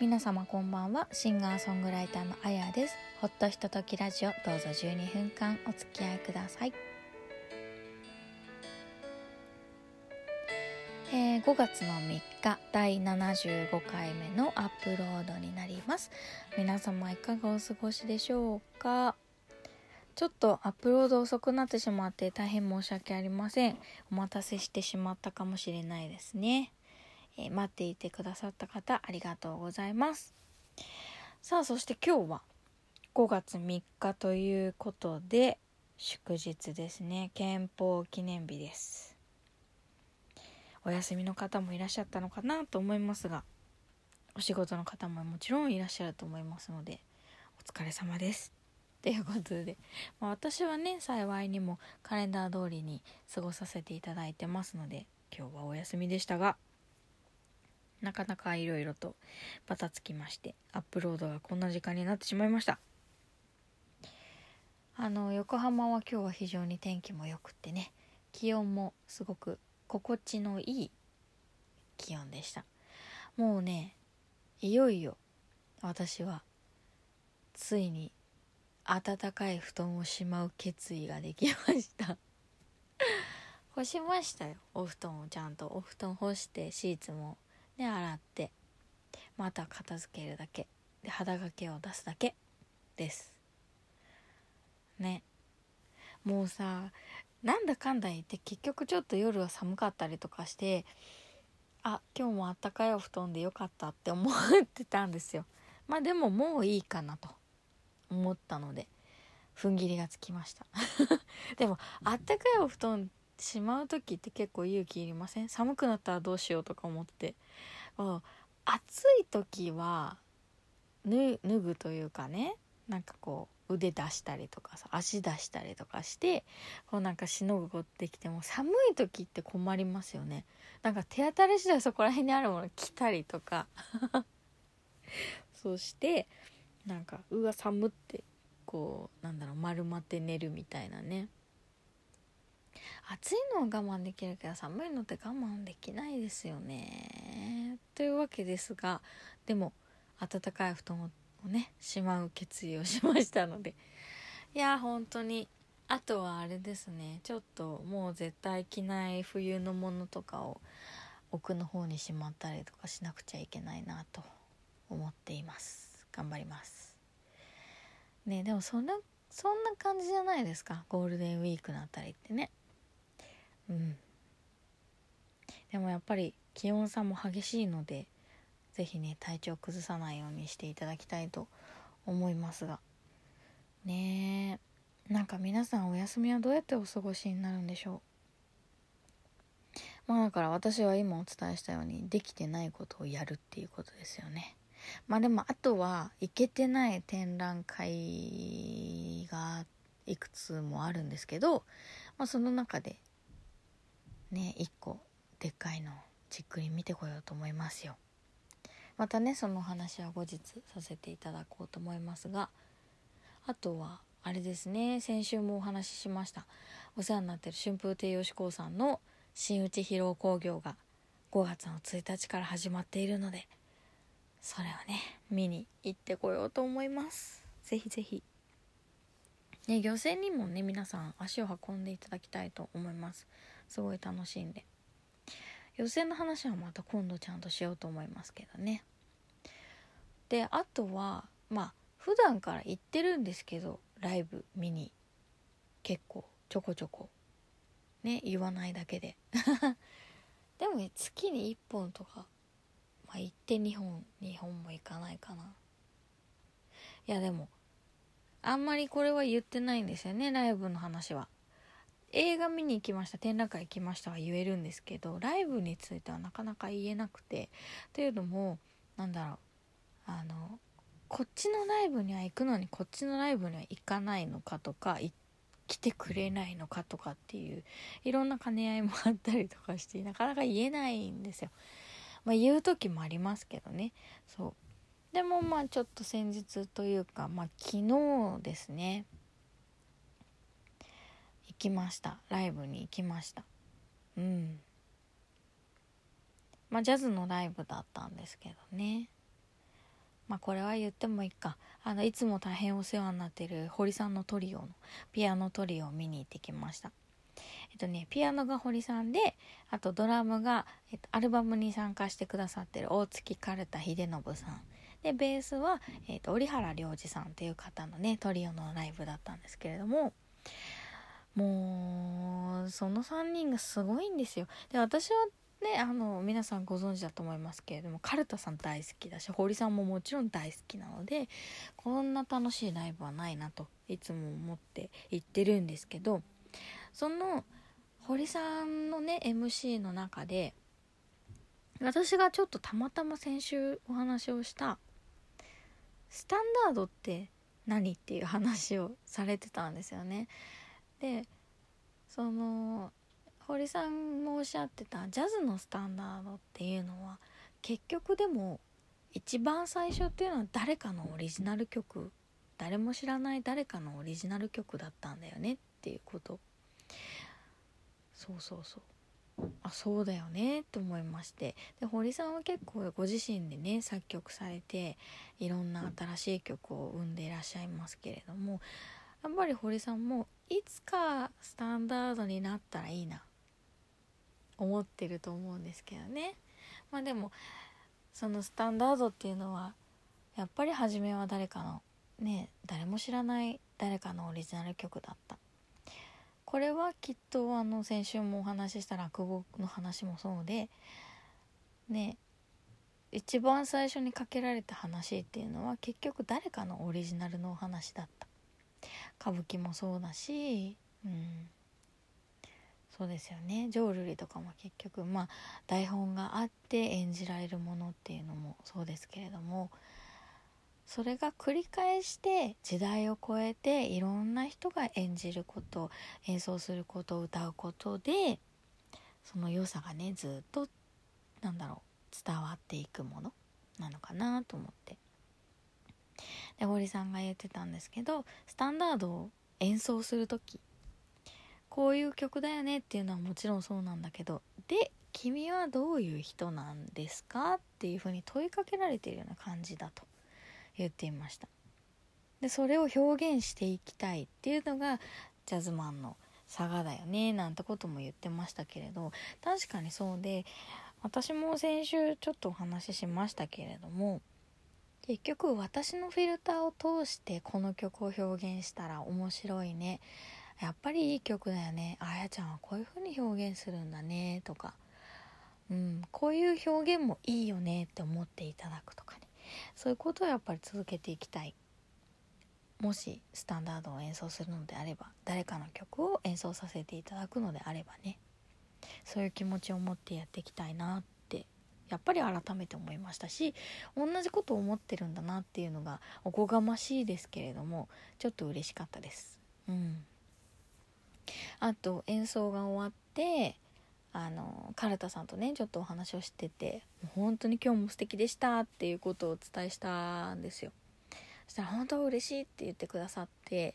皆様こんばんは。シンガーソングライターのあやです。ほっとひとときラジオ。どうぞ12分間お付き合いください。えー、5月の3日第75回目のアップロードになります。皆様いかがお過ごしでしょうか？ちょっとアップロード遅くなってしまって大変申し訳ありません。お待たせしてしまったかもしれないですね。えー、待っていてくださった方ありがとうございます。さあそして今日は5月3日ということで祝日ですね。憲法記念日です。お休みの方もいらっしゃったのかなと思いますがお仕事の方ももちろんいらっしゃると思いますのでお疲れ様です。ということで、まあ、私はね幸いにもカレンダー通りに過ごさせていただいてますので今日はお休みでしたがなかなかいろいろとバタつきましてアップロードがこんな時間になってしまいました。あの横浜は今日は非常に天気も良くってね気温もすごく心地のいい気温でした。もうねいよいよ私はついに暖かい布団をしまう決意ができました。干しましたよ。お布団をちゃんと。お布団干してシーツもで洗ってまた片付けるだけ。で肌掛けを出すだけです。ね。もうさなんだかんだ言って結局ちょっと夜は寒かったりとかしてあ今日もあったかいお布団でよかったって思ってたんですよ。まあでももういいかなと思ったので踏ん切りがつきました。でもあったかいお布団しまう時って結構勇気いりません？寒くなったらどうしようとか思って。暑い時は脱ぐというかねなんかこう腕出したりとかさ足出したりとかしてこうなんかしのぐことできても寒い時って困りますよね。なんか手当たり次第そこら辺にあるもの着たりとか。そしてなんかうわ寒ってこうなんだろう丸まって寝るみたいなね。暑いのは我慢できるけど寒いのって我慢できないですよね。というわけですがでも暖かい布団をねしまう決意をしましたので。いや本当にあとはあれですね。ちょっともう絶対着ない冬のものとかを奥の方にしまったりとかしなくちゃいけないなと思っています。頑張ります。ねでもそんなそんな感じじゃないですか。ゴールデンウィークのあたりってね。うん。でもやっぱり気温差も激しいので是非ね体調崩さないようにしていただきたいと思いますが。ねえなんか皆さんお休みはどうやってお過ごしになるんでしょう？まあだから私は今お伝えしたようにできてないことをやるっていうことですよね。まあでもあとは行けてない展覧会がいくつもあるんですけど、まあ、その中でね1個でっかいのじっくり見てこようと思いますよ。またねその話は後日させていただこうと思いますがあとはあれですね先週もお話ししましたお世話になってる春風亭吉光さんの新内披露興行が5月の1日から始まっているのでそれをね見に行ってこようと思います。ぜひぜひ。ね漁船にもね皆さん足を運んでいただきたいと思います。すごい楽しんで。予選の話はまた今度ちゃんとしようと思いますけどね。であとはまあ普段から行ってるんですけどライブ見に。結構ちょこちょこ。ね言わないだけで。でもね月に1本とかまあ行って2本2本も行かないかな。いやでもあんまりこれは言ってないんですよねライブの話は。映画見に行きました。展覧会行きましたは言えるんですけどライブについてはなかなか言えなくて。というのもなんだろう。あのこっちのライブには行くのにこっちのライブには行かないのかとか来てくれないのかとかっていういろんな兼ね合いもあったりとかしてなかなか言えないんですよ。まあ、言う時もありますけどね。そう。でもまあちょっと先日というかまあ昨日ですね。行きました。ライブに行きました。うん。まあジャズのライブだったんですけどね。まあこれは言ってもいいか。あのいつも大変お世話になってる堀さんのトリオのピアノトリオを見に行ってきました。えっとねピアノが堀さんであとドラムが、えっと、アルバムに参加してくださってる大月かるた秀信さん。でベースは、えっと、折原良二さんっていう方のねトリオのライブだったんですけれどももうその3人がすごいんですよで私はねあの皆さんご存知だと思いますけれどもカルタさん大好きだし堀さんももちろん大好きなのでこんな楽しいライブはないなといつも思って行ってるんですけどその堀さんのね MC の中で私がちょっとたまたま先週お話をしたスタンダードって何っていう話をされてたんですよね。でその堀さんもおっしゃってたジャズのスタンダードっていうのは結局でも一番最初っていうのは誰かのオリジナル曲誰も知らない誰かのオリジナル曲だったんだよねっていうこと。そうそうそう。あそうだよねって思いまして。で堀さんは結構ご自身でね作曲されていろんな新しい曲を生んでいらっしゃいますけれどもやっぱり堀さんもいつかスタンダードになったらいいな。思ってると思うんですけどね。まあでもそのスタンダードっていうのはやっぱり初めは誰かのね誰も知らない誰かのオリジナル曲だった。これはきっとあの先週もお話しした落語の話もそうでね一番最初にかけられた話っていうのは結局誰かのオリジナルのお話だった。歌舞伎もそうだしうん。そうですよね。浄瑠璃とかも結局まあ台本があって演じられるものっていうのもそうですけれどもそれが繰り返して時代を超えていろんな人が演じること演奏すること歌うことでその良さがねずっとなんだろう伝わっていくものなのかなと思って。で堀さんが言ってたんですけどスタンダードを演奏する時こういう曲だよねっていうのはもちろんそうなんだけどで君はどういう人なんですかっていうふうに問いかけられているような感じだと言っていました。でそれを表現していきたいっていうのがジャズマンの差がだよねなんてことも言ってましたけれど確かにそうで私も先週ちょっとお話ししましたけれども結局私のフィルターを通してこの曲を表現したら面白いね。やっぱりいい曲だよね。あやちゃんはこういう風に表現するんだね。とか、うん、こういう表現もいいよねって思っていただくとかね。そういうことをやっぱり続けていきたい。もしスタンダードを演奏するのであれば誰かの曲を演奏させていただくのであればね。そういう気持ちを持ってやっていきたいなってやっぱり改めて思いましたし同じことを思ってるんだなっていうのがおこがましいですけれどもちょっと嬉しかったです。うんあと演奏が終わってあのカルタさんとねちょっとお話をしてて「本当に今日も素敵でした」っていうことをお伝えしたんですよそしたら「本当は嬉しい」って言ってくださって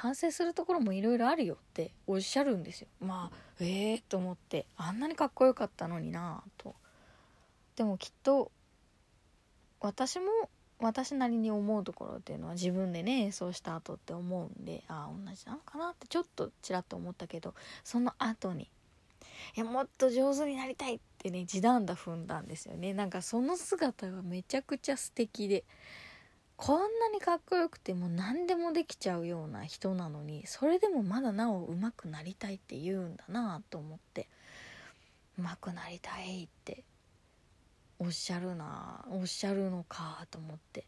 反省するところもいろいろあるよっておっしゃるんですよ。まあええー、と思ってあんなにかっこよかったのになと。でもきっと私も私なりに思うところっていうのは自分でね演奏した後って思うんでああ同じなのかなってちょっとちらっと思ったけどその後にいやもっと上手になりたいってね地団打踏んだんですよね。なんかその姿がめちゃくちゃ素敵でこんなにかっこよくても何でもできちゃうような人なのにそれでもまだなお上手くなりたいって言うんだなと思って上手くなりたいっておっしゃるなおっしゃるのかと思って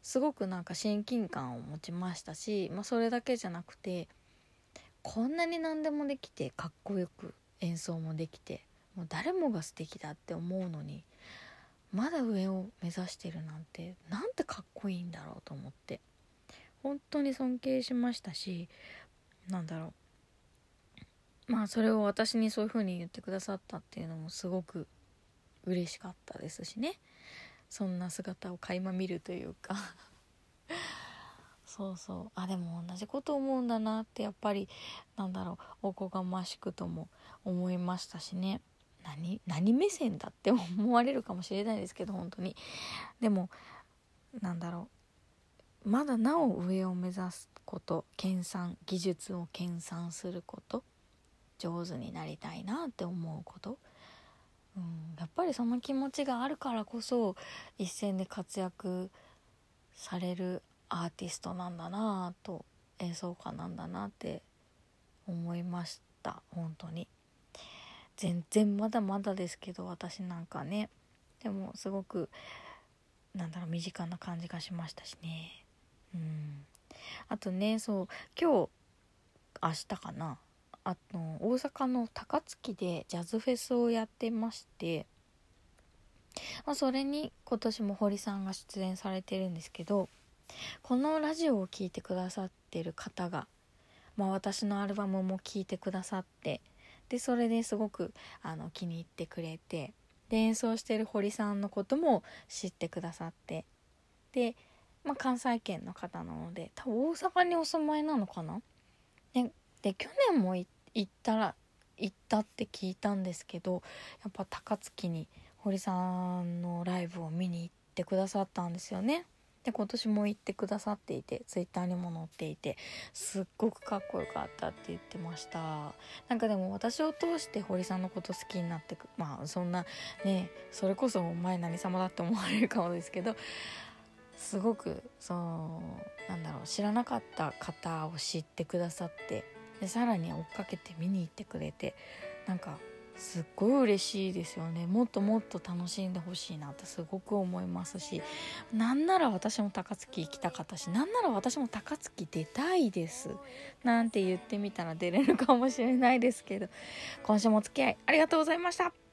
すごくなんか親近感を持ちましたし、まあ、それだけじゃなくてこんなに何でもできてかっこよく演奏もできてもう誰もが素敵だって思うのにまだ上を目指してるなんてなんてかっこいいんだろうと思って。本当に尊敬しましたしなんだろう。まあそれを私にそういう風に言ってくださったっていうのもすごく嬉しかったですしね。そんな姿を垣間見るというか。そうそう。あでも同じこと思うんだなってやっぱりなんだろう。おこがましくとも思いましたしね。何何目線だって思われるかもしれないですけど本当に。でもなんだろう。まだなお上を目指すこと研鑽技術を研鑽すること上手になりたいなって思うこと、うん、やっぱりその気持ちがあるからこそ一線で活躍されるアーティストなんだなと演奏家なんだなって思いました。本当に。全然まだまだですけど私なんかね。でもすごくなんだろう身近な感じがしましたしね。うん。あとねそう今日明日かな。あの大阪の高槻でジャズフェスをやってまして。まあ、それに今年も堀さんが出演されてるんですけどこのラジオを聴いてくださってる方が、まあ、私のアルバムも聴いてくださってでそれですごくあの気に入ってくれてで演奏してる堀さんのことも知ってくださってで、まあ、関西圏の方なので多分大阪にお住まいなのかな？でで去年も行ったら行ったって聞いたんですけどやっぱ高槻に堀さんのライブを見に行ってくださったんですよね。で今年も行ってくださっていてツイッターにも載っていてすっごくかっこよかったって言ってました。なんかでも私を通して堀さんのこと好きになってくまあそんなねそれこそお前何様だって思われるかもですけどすごくそのなんだろう知らなかった方を知ってくださってでさらに追っかけて見に行ってくれてなんかすっごい嬉しいですよね。もっともっと楽しんでほしいなってすごく思いますし。なんなら私も高槻行きたかったしなんなら私も高槻出たいです。なんて言ってみたら出れるかもしれないですけど。今週もお付き合いありがとうございました。